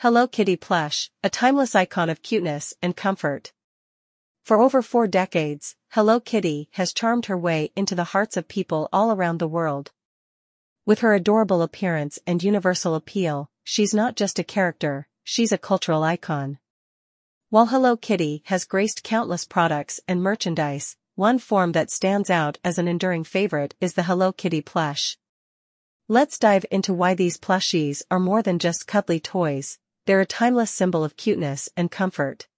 Hello Kitty plush, a timeless icon of cuteness and comfort. For over four decades, Hello Kitty has charmed her way into the hearts of people all around the world. With her adorable appearance and universal appeal, she's not just a character, she's a cultural icon. While Hello Kitty has graced countless products and merchandise, one form that stands out as an enduring favorite is the Hello Kitty plush. Let's dive into why these plushies are more than just cuddly toys, they're a timeless symbol of cuteness and comfort.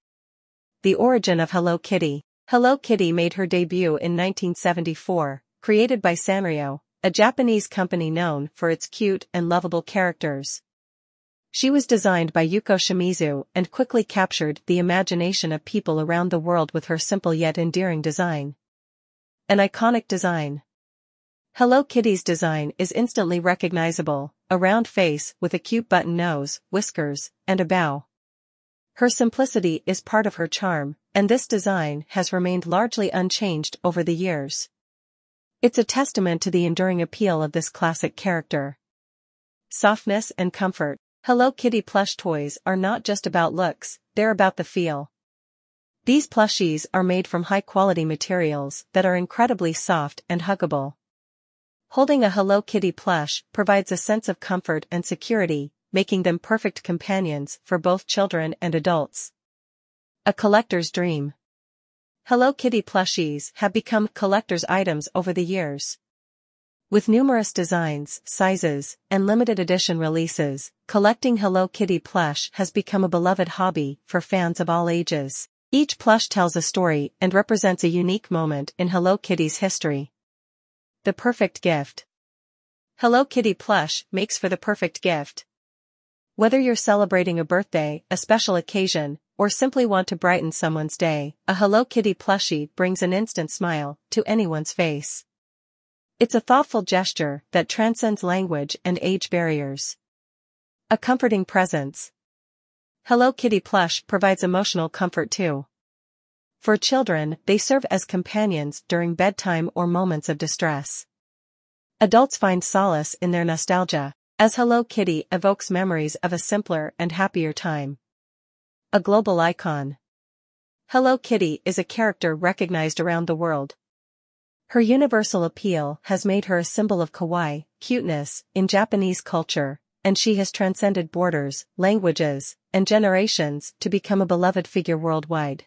The origin of Hello Kitty Hello Kitty made her debut in 1974, created by Sanrio, a Japanese company known for its cute and lovable characters. She was designed by Yuko Shimizu and quickly captured the imagination of people around the world with her simple yet endearing design. An iconic design. Hello Kitty's design is instantly recognizable, a round face with a cute button nose, whiskers, and a bow. Her simplicity is part of her charm, and this design has remained largely unchanged over the years. It's a testament to the enduring appeal of this classic character. Softness and comfort. Hello Kitty plush toys are not just about looks, they're about the feel. These plushies are made from high-quality materials that are incredibly soft and huggable. Holding a Hello Kitty plush provides a sense of comfort and security, making them perfect companions for both children and adults. A collector's dream. Hello Kitty plushies have become collector's items over the years. With numerous designs, sizes, and limited edition releases, collecting Hello Kitty plush has become a beloved hobby for fans of all ages. Each plush tells a story and represents a unique moment in Hello Kitty's history. The perfect gift. Hello Kitty plush makes for the perfect gift. Whether you're celebrating a birthday, a special occasion, or simply want to brighten someone's day, a Hello Kitty plushie brings an instant smile to anyone's face. It's a thoughtful gesture that transcends language and age barriers. A comforting presence. Hello Kitty plush provides emotional comfort too. For children, they serve as companions during bedtime or moments of distress. Adults find solace in their nostalgia, as Hello Kitty evokes memories of a simpler and happier time. A global icon. Hello Kitty is a character recognized around the world. Her universal appeal has made her a symbol of kawaii, cuteness, in Japanese culture, and she has transcended borders, languages, and generations to become a beloved figure worldwide.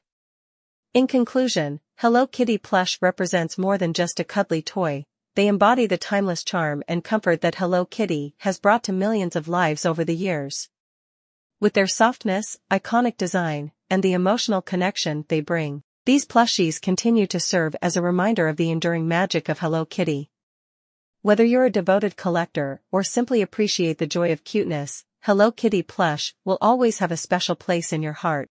In conclusion, Hello Kitty plush represents more than just a cuddly toy, they embody the timeless charm and comfort that Hello Kitty has brought to millions of lives over the years. With their softness, iconic design, and the emotional connection they bring, these plushies continue to serve as a reminder of the enduring magic of Hello Kitty. Whether you're a devoted collector or simply appreciate the joy of cuteness, Hello Kitty plush will always have a special place in your heart.